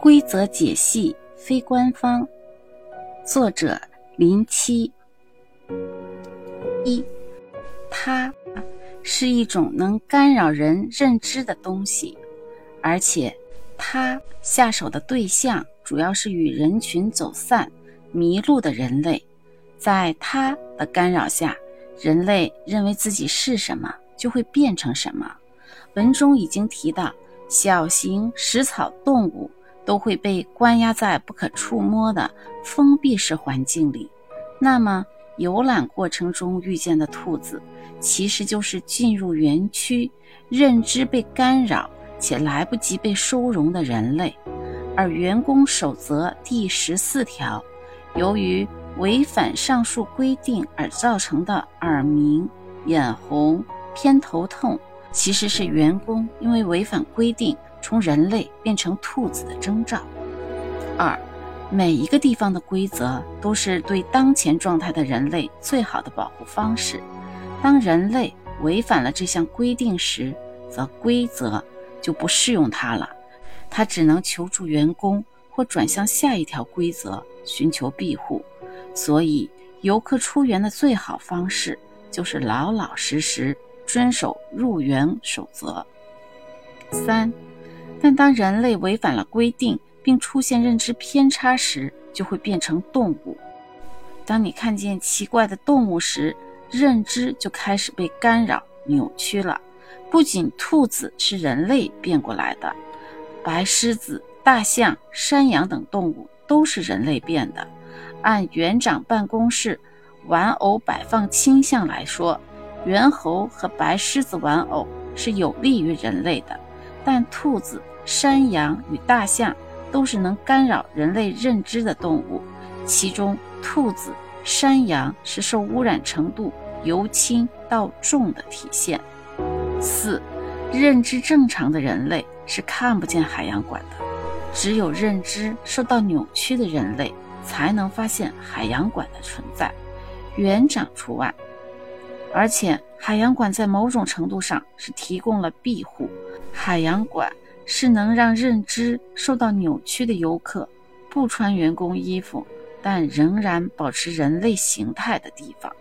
规则解析非官方，作者林七。一，它是一种能干扰人认知的东西，而且它下手的对象主要是与人群走散、迷路的人类。在它的干扰下，人类认为自己是什么，就会变成什么。文中已经提到，小型食草动物都会被关押在不可触摸的封闭式环境里。那么，游览过程中遇见的兔子，其实就是进入园区、认知被干扰且来不及被收容的人类。而员工守则第十四条，由于违反上述规定而造成的耳鸣、眼红、偏头痛，其实是员工因为违反规定从人类变成兔子的征兆。二，每一个地方的规则都是对当前状态的人类最好的保护方式。当人类违反了这项规定时，则规则就不适用它了，它只能求助员工或转向下一条规则寻求庇护。所以，游客出园的最好方式就是老老实实遵守入园守则。三，但当人类违反了规定并出现认知偏差时，就会变成动物。当你看见奇怪的动物时，认知就开始被干扰、扭曲了。不仅兔子是人类变过来的，白狮子、大象、山羊等动物都是人类变的。按园长办公室玩偶摆放倾向来说，猿猴和白狮子玩偶是有利于人类的，但兔子、山羊与大象都是能干扰人类认知的动物，其中兔子、山羊是受污染程度由轻到重的体现。四，认知正常的人类是看不见海洋馆的，只有认知受到扭曲的人类。才能发现海洋馆的存在，园长除外。而且，海洋馆在某种程度上是提供了庇护。海洋馆是能让认知受到扭曲的游客不穿员工衣服，但仍然保持人类形态的地方。